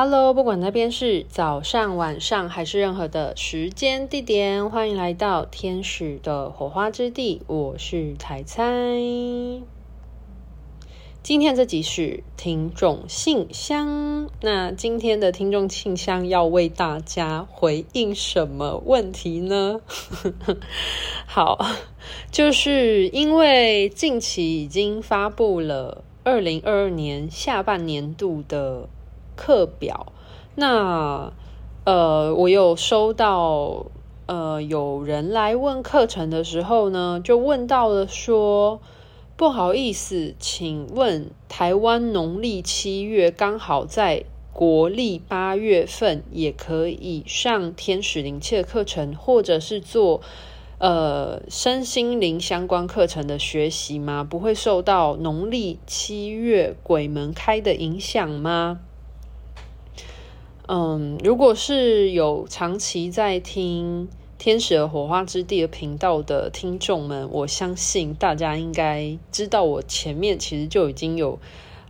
Hello，不管那边是早上、晚上还是任何的时间地点，欢迎来到天使的火花之地。我是彩彩。今天这集是听众信箱，那今天的听众信箱要为大家回应什么问题呢？好，就是因为近期已经发布了二零二二年下半年度的。课表，那呃，我有收到呃，有人来问课程的时候呢，就问到了说，不好意思，请问台湾农历七月刚好在国历八月份，也可以上天使灵气的课程，或者是做呃身心灵相关课程的学习吗？不会受到农历七月鬼门开的影响吗？嗯，如果是有长期在听《天使的火花之地》的频道的听众们，我相信大家应该知道，我前面其实就已经有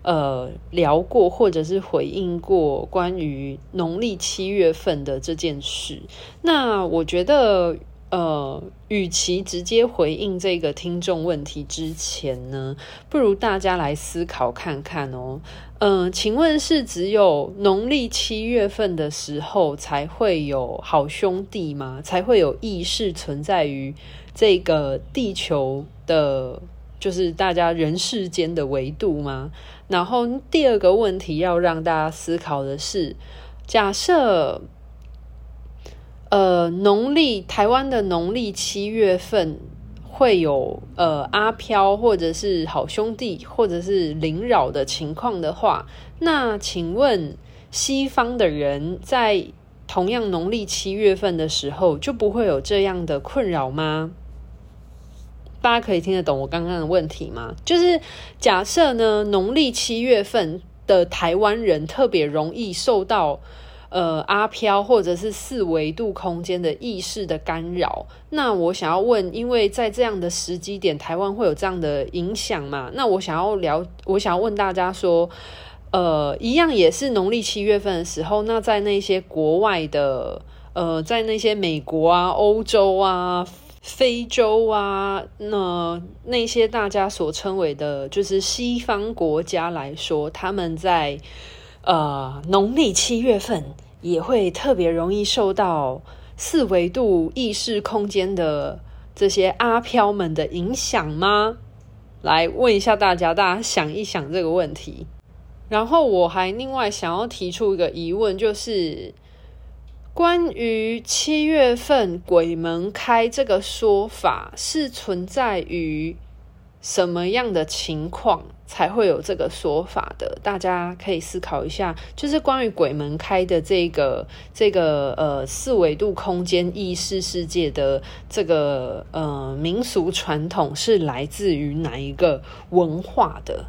呃聊过，或者是回应过关于农历七月份的这件事。那我觉得。呃，与其直接回应这个听众问题之前呢，不如大家来思考看看哦。嗯、呃，请问是只有农历七月份的时候才会有好兄弟吗？才会有意识存在于这个地球的，就是大家人世间的维度吗？然后第二个问题要让大家思考的是，假设。呃，农历台湾的农历七月份会有呃阿飘或者是好兄弟或者是灵扰的情况的话，那请问西方的人在同样农历七月份的时候就不会有这样的困扰吗？大家可以听得懂我刚刚的问题吗？就是假设呢，农历七月份的台湾人特别容易受到。呃，阿飘或者是四维度空间的意识的干扰。那我想要问，因为在这样的时机点，台湾会有这样的影响吗？那我想要聊，我想要问大家说，呃，一样也是农历七月份的时候，那在那些国外的，呃，在那些美国啊、欧洲啊、非洲啊，那那些大家所称为的，就是西方国家来说，他们在。呃，农历七月份也会特别容易受到四维度意识空间的这些阿飘们的影响吗？来问一下大家，大家想一想这个问题。然后我还另外想要提出一个疑问，就是关于七月份鬼门开这个说法是存在于什么样的情况才会有这个说法的？大家可以思考一下，就是关于鬼门开的这个这个呃四维度空间意识世界的这个呃民俗传统是来自于哪一个文化的？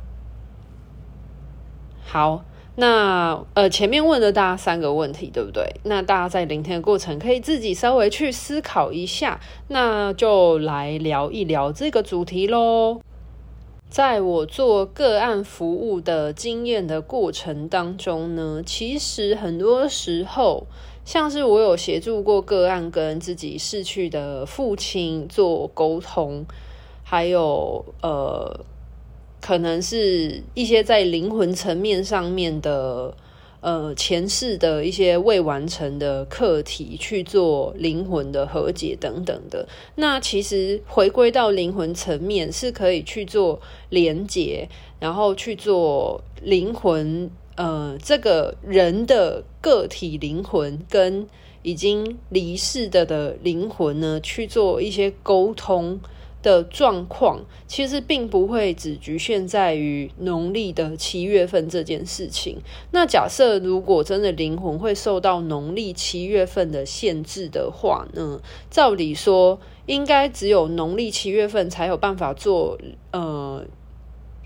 好，那呃前面问了大家三个问题，对不对？那大家在聆听的过程可以自己稍微去思考一下，那就来聊一聊这个主题喽。在我做个案服务的经验的过程当中呢，其实很多时候，像是我有协助过个案跟自己逝去的父亲做沟通，还有呃，可能是一些在灵魂层面上面的。呃，前世的一些未完成的课题去做灵魂的和解等等的，那其实回归到灵魂层面是可以去做连结，然后去做灵魂，呃，这个人的个体灵魂跟已经离世的的灵魂呢，去做一些沟通。的状况其实并不会只局限在于农历的七月份这件事情。那假设如果真的灵魂会受到农历七月份的限制的话呢，照理说应该只有农历七月份才有办法做呃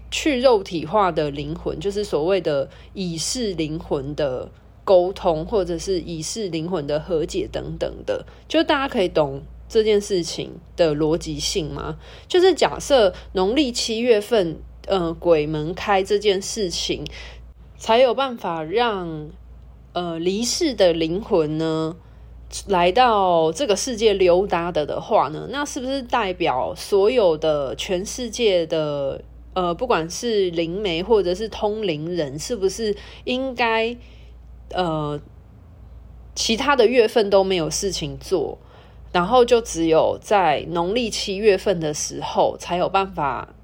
去肉体化的灵魂，就是所谓的已逝灵魂的沟通，或者是已逝灵魂的和解等等的，就大家可以懂。这件事情的逻辑性吗？就是假设农历七月份，呃，鬼门开这件事情，才有办法让呃离世的灵魂呢，来到这个世界溜达的的话呢，那是不是代表所有的全世界的呃，不管是灵媒或者是通灵人，是不是应该呃其他的月份都没有事情做，然后就只有在农历七月份的时候才有办法？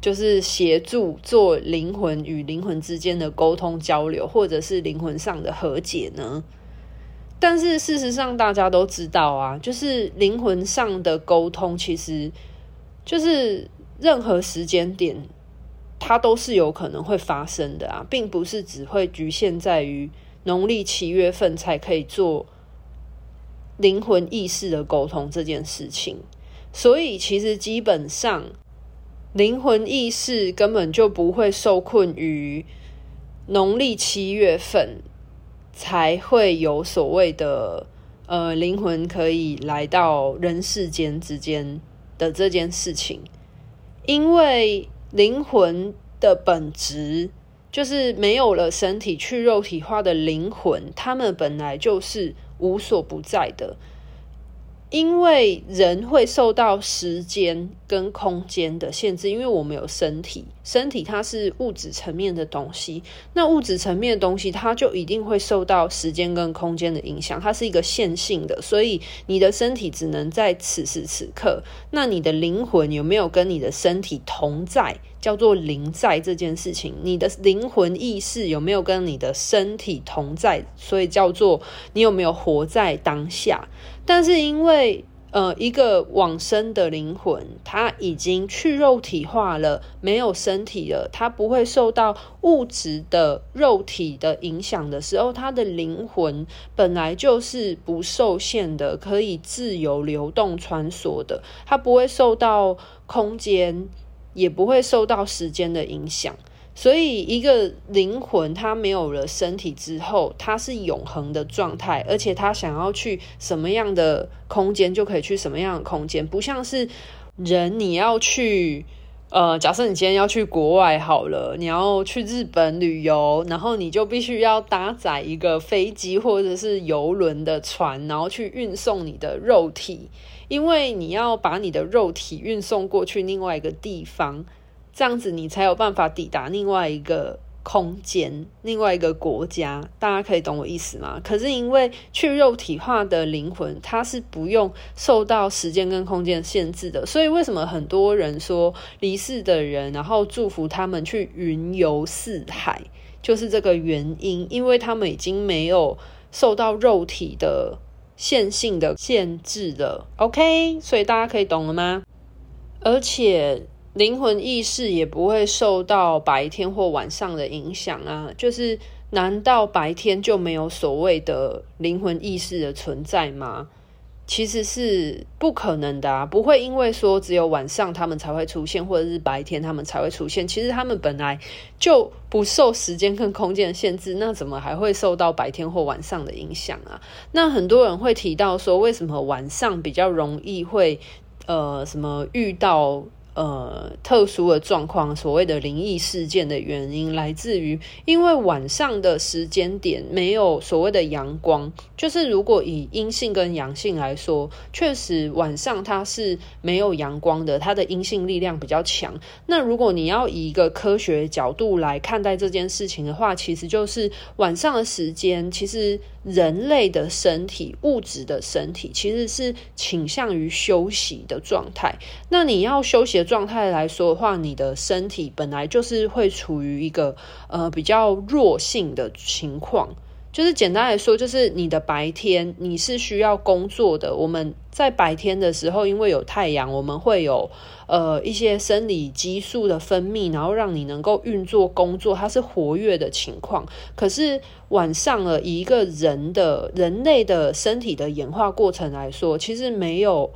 就是协助做灵魂与灵魂之间的沟通交流，或者是灵魂上的和解呢？但是事实上，大家都知道啊，就是灵魂上的沟通，其实就是任何时间点，它都是有可能会发生的啊，并不是只会局限在于农历七月份才可以做灵魂意识的沟通这件事情。所以，其实基本上。灵魂意识根本就不会受困于农历七月份才会有所谓的呃灵魂可以来到人世间之间的这件事情，因为灵魂的本质就是没有了身体去肉体化的灵魂，他们本来就是无所不在的。因为人会受到时间跟空间的限制，因为我们有身体，身体它是物质层面的东西，那物质层面的东西，它就一定会受到时间跟空间的影响，它是一个线性的，所以你的身体只能在此时此刻，那你的灵魂有没有跟你的身体同在？叫做灵在这件事情，你的灵魂意识有没有跟你的身体同在？所以叫做你有没有活在当下？但是因为呃，一个往生的灵魂，它已经去肉体化了，没有身体了，它不会受到物质的肉体的影响的时候，它的灵魂本来就是不受限的，可以自由流动穿梭的，它不会受到空间。也不会受到时间的影响，所以一个灵魂它没有了身体之后，它是永恒的状态，而且它想要去什么样的空间就可以去什么样的空间，不像是人你要去，呃，假设你今天要去国外好了，你要去日本旅游，然后你就必须要搭载一个飞机或者是游轮的船，然后去运送你的肉体。因为你要把你的肉体运送过去另外一个地方，这样子你才有办法抵达另外一个空间、另外一个国家。大家可以懂我意思吗？可是因为去肉体化的灵魂，它是不用受到时间跟空间限制的。所以为什么很多人说离世的人，然后祝福他们去云游四海，就是这个原因，因为他们已经没有受到肉体的。线性的限制了，OK，所以大家可以懂了吗？而且灵魂意识也不会受到白天或晚上的影响啊，就是难道白天就没有所谓的灵魂意识的存在吗？其实是不可能的啊，不会因为说只有晚上他们才会出现，或者是白天他们才会出现。其实他们本来就不受时间跟空间的限制，那怎么还会受到白天或晚上的影响啊？那很多人会提到说，为什么晚上比较容易会呃什么遇到？呃，特殊的状况，所谓的灵异事件的原因，来自于因为晚上的时间点没有所谓的阳光。就是如果以阴性跟阳性来说，确实晚上它是没有阳光的，它的阴性力量比较强。那如果你要以一个科学角度来看待这件事情的话，其实就是晚上的时间，其实人类的身体、物质的身体，其实是倾向于休息的状态。那你要休息的状态来说的话，你的身体本来就是会处于一个呃比较弱性的情况。就是简单来说，就是你的白天你是需要工作的。我们在白天的时候，因为有太阳，我们会有呃一些生理激素的分泌，然后让你能够运作工作，它是活跃的情况。可是晚上了，一个人的人类的身体的演化过程来说，其实没有。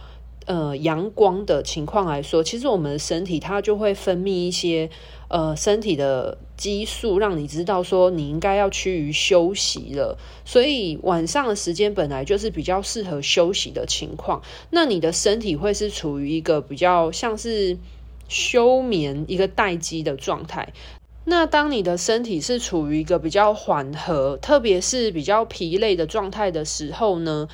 呃，阳光的情况来说，其实我们的身体它就会分泌一些呃身体的激素，让你知道说你应该要趋于休息了。所以晚上的时间本来就是比较适合休息的情况，那你的身体会是处于一个比较像是休眠、一个待机的状态。那当你的身体是处于一个比较缓和，特别是比较疲累的状态的时候呢，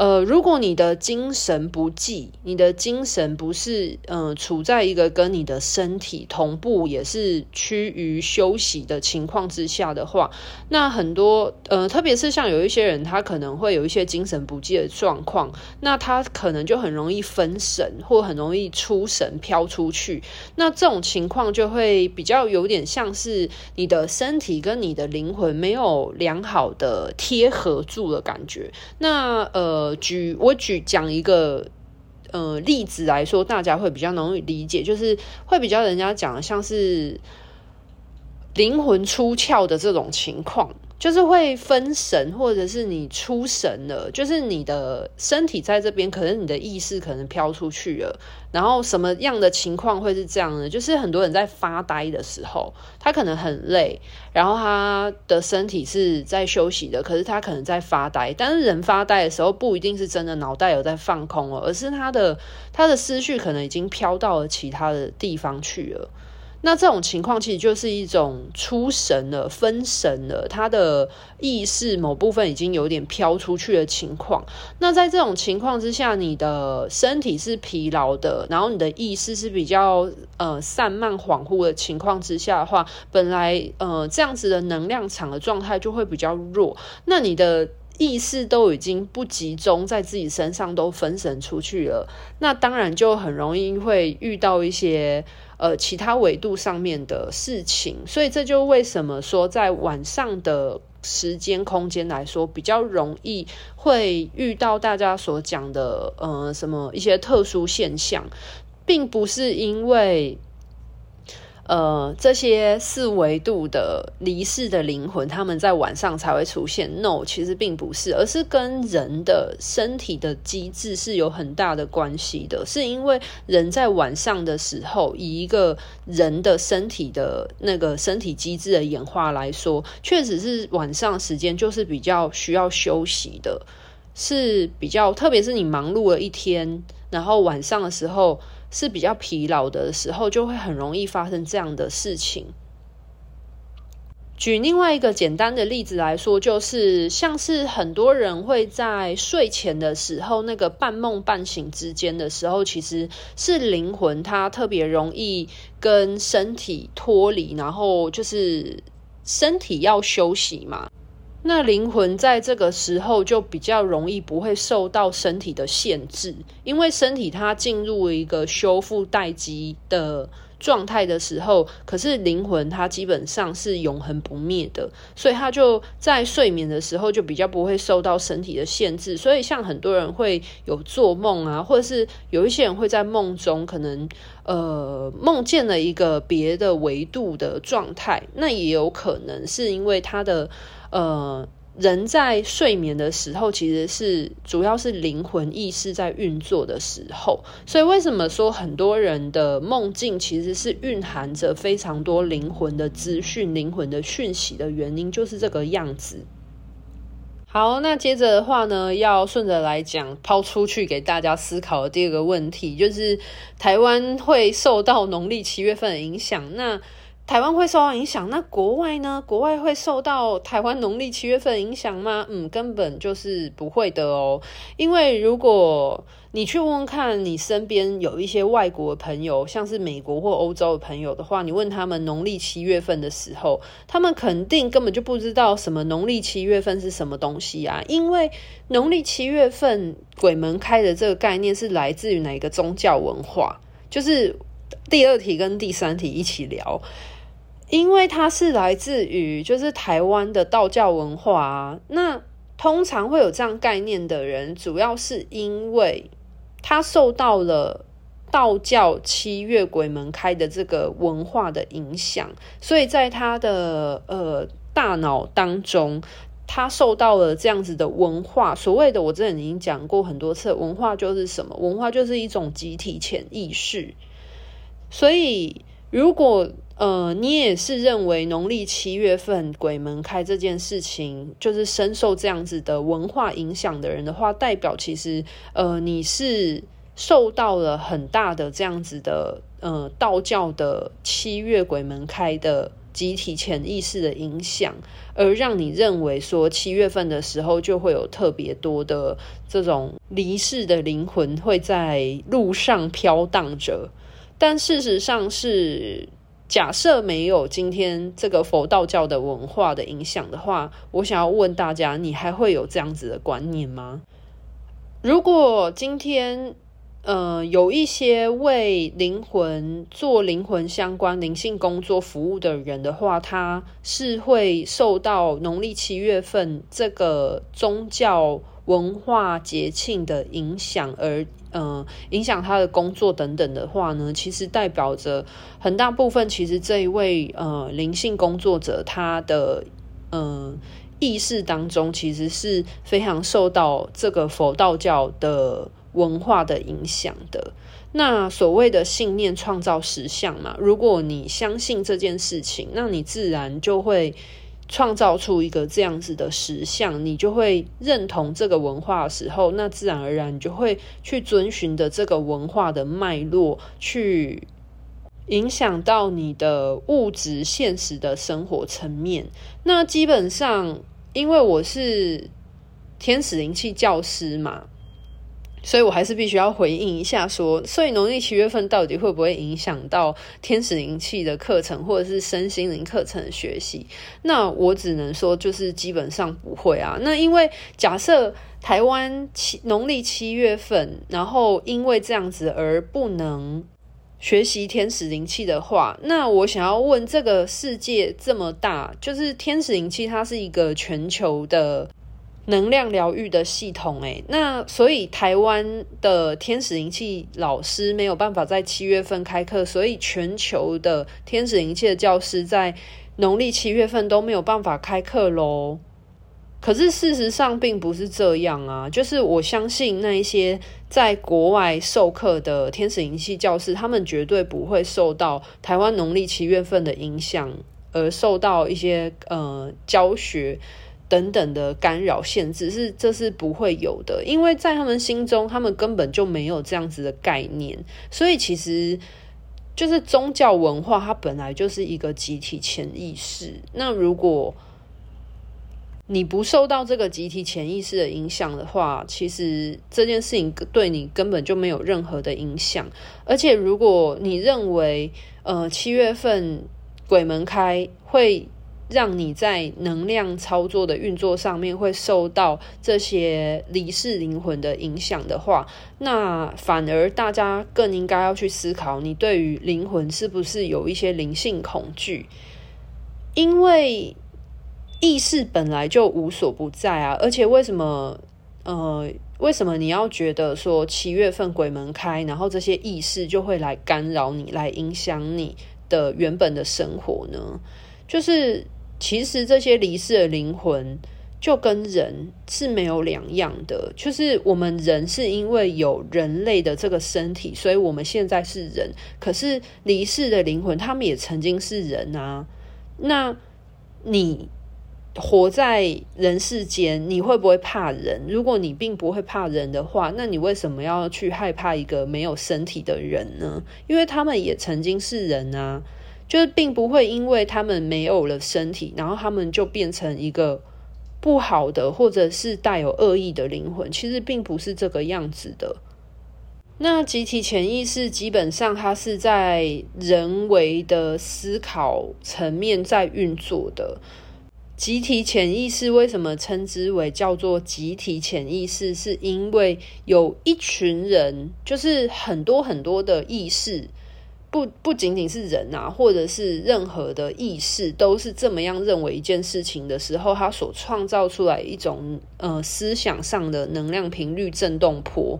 呃，如果你的精神不济，你的精神不是呃处在一个跟你的身体同步，也是趋于休息的情况之下的话，那很多呃，特别是像有一些人，他可能会有一些精神不济的状况，那他可能就很容易分神，或很容易出神飘出去。那这种情况就会比较有点像是你的身体跟你的灵魂没有良好的贴合住的感觉。那呃举我举讲一个呃例子来说，大家会比较容易理解，就是会比较人家讲像是灵魂出窍的这种情况。就是会分神，或者是你出神了，就是你的身体在这边，可能你的意识可能飘出去了。然后什么样的情况会是这样呢？就是很多人在发呆的时候，他可能很累，然后他的身体是在休息的，可是他可能在发呆。但是人发呆的时候，不一定是真的脑袋有在放空了，而是他的他的思绪可能已经飘到了其他的地方去了。那这种情况其实就是一种出神了、分神了，他的意识某部分已经有点飘出去的情况。那在这种情况之下，你的身体是疲劳的，然后你的意识是比较呃散漫、恍惚的情况之下的话，本来呃这样子的能量场的状态就会比较弱。那你的意识都已经不集中在自己身上，都分神出去了，那当然就很容易会遇到一些。呃，其他维度上面的事情，所以这就为什么说在晚上的时间空间来说，比较容易会遇到大家所讲的呃什么一些特殊现象，并不是因为。呃，这些四维度的离世的灵魂，他们在晚上才会出现。No，其实并不是，而是跟人的身体的机制是有很大的关系的。是因为人在晚上的时候，以一个人的身体的那个身体机制的演化来说，确实是晚上时间就是比较需要休息的，是比较，特别是你忙碌了一天，然后晚上的时候。是比较疲劳的时候，就会很容易发生这样的事情。举另外一个简单的例子来说，就是像是很多人会在睡前的时候，那个半梦半醒之间的时候，其实是灵魂它特别容易跟身体脱离，然后就是身体要休息嘛。那灵魂在这个时候就比较容易不会受到身体的限制，因为身体它进入一个修复待机的状态的时候，可是灵魂它基本上是永恒不灭的，所以它就在睡眠的时候就比较不会受到身体的限制。所以像很多人会有做梦啊，或者是有一些人会在梦中可能呃梦见了一个别的维度的状态，那也有可能是因为他的。呃，人在睡眠的时候，其实是主要是灵魂意识在运作的时候，所以为什么说很多人的梦境其实是蕴含着非常多灵魂的资讯、灵魂的讯息的原因，就是这个样子。好，那接着的话呢，要顺着来讲，抛出去给大家思考的第二个问题，就是台湾会受到农历七月份的影响，那。台湾会受到影响，那国外呢？国外会受到台湾农历七月份影响吗？嗯，根本就是不会的哦。因为如果你去问问看你身边有一些外国的朋友，像是美国或欧洲的朋友的话，你问他们农历七月份的时候，他们肯定根本就不知道什么农历七月份是什么东西啊。因为农历七月份鬼门开的这个概念是来自于哪个宗教文化？就是第二题跟第三题一起聊。因为它是来自于就是台湾的道教文化啊，那通常会有这样概念的人，主要是因为他受到了道教七月鬼门开的这个文化的影响，所以在他的呃大脑当中，他受到了这样子的文化。所谓的我之前已经讲过很多次，文化就是什么？文化就是一种集体潜意识。所以如果呃，你也是认为农历七月份鬼门开这件事情，就是深受这样子的文化影响的人的话，代表其实呃你是受到了很大的这样子的呃道教的七月鬼门开的集体潜意识的影响，而让你认为说七月份的时候就会有特别多的这种离世的灵魂会在路上飘荡着。但事实上是，假设没有今天这个佛道教的文化的影响的话，我想要问大家，你还会有这样子的观念吗？如果今天，呃，有一些为灵魂做灵魂相关灵性工作服务的人的话，他是会受到农历七月份这个宗教文化节庆的影响，而呃影响他的工作等等的话呢，其实代表着很大部分，其实这一位呃灵性工作者他的呃意识当中，其实是非常受到这个佛道教的。文化的影响的，那所谓的信念创造实相嘛，如果你相信这件事情，那你自然就会创造出一个这样子的实像，你就会认同这个文化的时候，那自然而然你就会去遵循的这个文化的脉络，去影响到你的物质现实的生活层面。那基本上，因为我是天使灵气教师嘛。所以我还是必须要回应一下，说，所以农历七月份到底会不会影响到天使灵气的课程，或者是身心灵课程的学习？那我只能说，就是基本上不会啊。那因为假设台湾七农历七月份，然后因为这样子而不能学习天使灵气的话，那我想要问，这个世界这么大，就是天使灵气它是一个全球的。能量疗愈的系统，诶，那所以台湾的天使灵气老师没有办法在七月份开课，所以全球的天使灵气的教师在农历七月份都没有办法开课喽。可是事实上并不是这样啊，就是我相信那一些在国外授课的天使灵气教师，他们绝对不会受到台湾农历七月份的影响，而受到一些呃教学。等等的干扰限制是，这是不会有的，因为在他们心中，他们根本就没有这样子的概念，所以其实就是宗教文化，它本来就是一个集体潜意识。那如果你不受到这个集体潜意识的影响的话，其实这件事情对你根本就没有任何的影响。而且，如果你认为呃七月份鬼门开会。让你在能量操作的运作上面会受到这些离世灵魂的影响的话，那反而大家更应该要去思考，你对于灵魂是不是有一些灵性恐惧？因为意识本来就无所不在啊，而且为什么呃，为什么你要觉得说七月份鬼门开，然后这些意识就会来干扰你，来影响你的原本的生活呢？就是。其实这些离世的灵魂就跟人是没有两样的，就是我们人是因为有人类的这个身体，所以我们现在是人。可是离世的灵魂，他们也曾经是人啊。那你活在人世间，你会不会怕人？如果你并不会怕人的话，那你为什么要去害怕一个没有身体的人呢？因为他们也曾经是人啊。就是并不会因为他们没有了身体，然后他们就变成一个不好的，或者是带有恶意的灵魂。其实并不是这个样子的。那集体潜意识基本上它是在人为的思考层面在运作的。集体潜意识为什么称之为叫做集体潜意识？是因为有一群人，就是很多很多的意识。不不仅仅是人啊，或者是任何的意识，都是这么样认为一件事情的时候，它所创造出来一种呃思想上的能量频率震动波，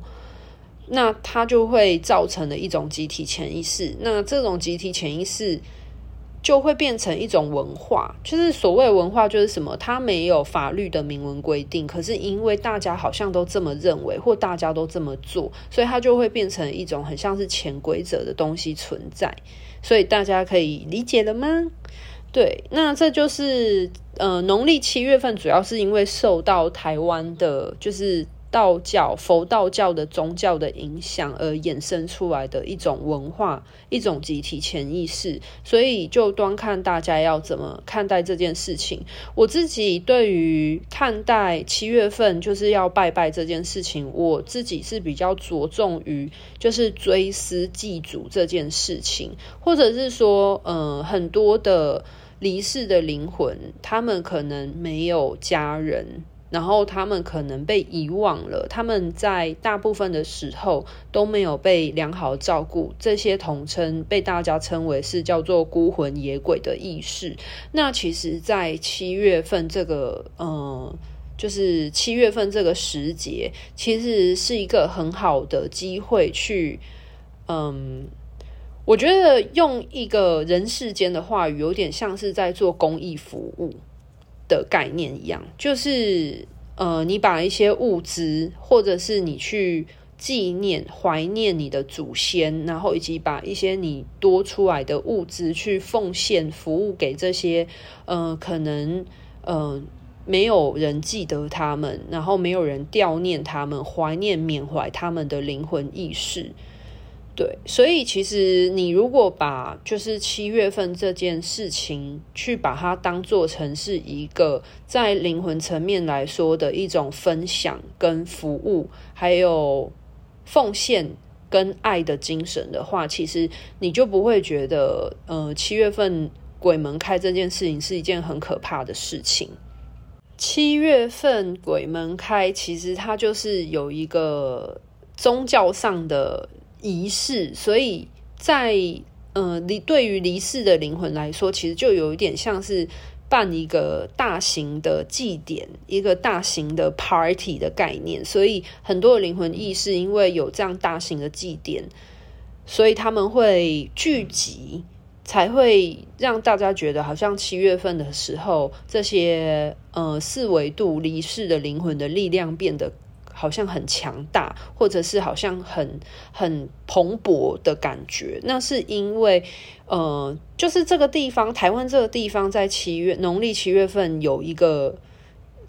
那它就会造成了一种集体潜意识。那这种集体潜意识。就会变成一种文化，就是所谓文化，就是什么？它没有法律的明文规定，可是因为大家好像都这么认为，或大家都这么做，所以它就会变成一种很像是潜规则的东西存在。所以大家可以理解了吗？对，那这就是呃，农历七月份主要是因为受到台湾的，就是道教、佛道教的宗教的影响而衍生出来的一种文化、一种集体潜意识，所以就端看大家要怎么看待这件事情。我自己对于看待七月份就是要拜拜这件事情，我自己是比较着重于就是追思祭祖这件事情，或者是说，嗯，很多的。离世的灵魂，他们可能没有家人，然后他们可能被遗忘了，他们在大部分的时候都没有被良好照顾，这些统称被大家称为是叫做孤魂野鬼的意识。那其实，在七月份这个，嗯，就是七月份这个时节，其实是一个很好的机会去，嗯。我觉得用一个人世间的话语，有点像是在做公益服务的概念一样，就是呃，你把一些物资，或者是你去纪念、怀念你的祖先，然后以及把一些你多出来的物资去奉献、服务给这些呃，可能呃没有人记得他们，然后没有人悼念他们、怀念缅怀他们的灵魂意识。对，所以其实你如果把就是七月份这件事情去把它当做成是一个在灵魂层面来说的一种分享跟服务，还有奉献跟爱的精神的话，其实你就不会觉得呃七月份鬼门开这件事情是一件很可怕的事情。七月份鬼门开，其实它就是有一个宗教上的。仪式，所以在呃离对于离世的灵魂来说，其实就有一点像是办一个大型的祭典，一个大型的 party 的概念。所以很多的灵魂意识，因为有这样大型的祭典，所以他们会聚集，才会让大家觉得好像七月份的时候，这些呃四维度离世的灵魂的力量变得。好像很强大，或者是好像很很蓬勃的感觉。那是因为，呃，就是这个地方，台湾这个地方，在七月农历七月份有一个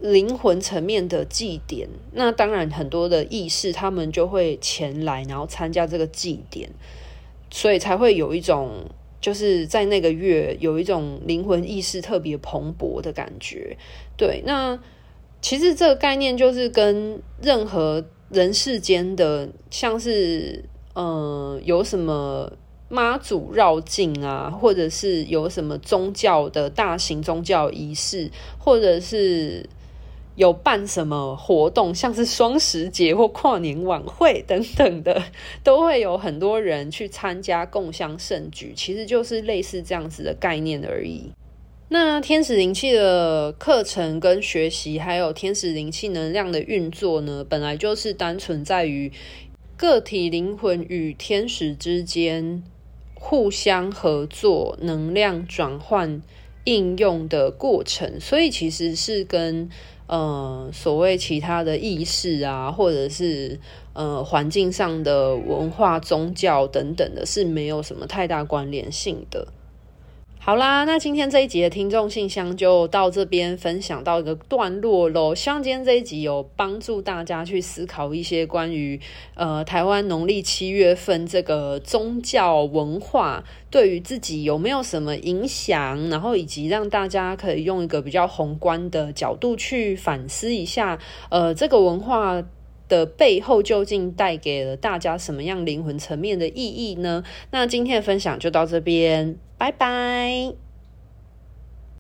灵魂层面的祭典。那当然，很多的意识他们就会前来，然后参加这个祭典，所以才会有一种就是在那个月有一种灵魂意识特别蓬勃的感觉。对，那。其实这个概念就是跟任何人世间的，像是嗯、呃，有什么妈祖绕境啊，或者是有什么宗教的大型宗教仪式，或者是有办什么活动，像是双十节或跨年晚会 等等的，都会有很多人去参加共襄盛举，其实就是类似这样子的概念而已。那天使灵气的课程跟学习，还有天使灵气能量的运作呢，本来就是单纯在于个体灵魂与天使之间互相合作、能量转换、应用的过程，所以其实是跟呃所谓其他的意识啊，或者是呃环境上的文化、宗教等等的，是没有什么太大关联性的。好啦，那今天这一集的听众信箱就到这边分享到一个段落喽。希望今天这一集有帮助大家去思考一些关于呃台湾农历七月份这个宗教文化对于自己有没有什么影响，然后以及让大家可以用一个比较宏观的角度去反思一下，呃，这个文化的背后究竟带给了大家什么样灵魂层面的意义呢？那今天的分享就到这边。拜拜。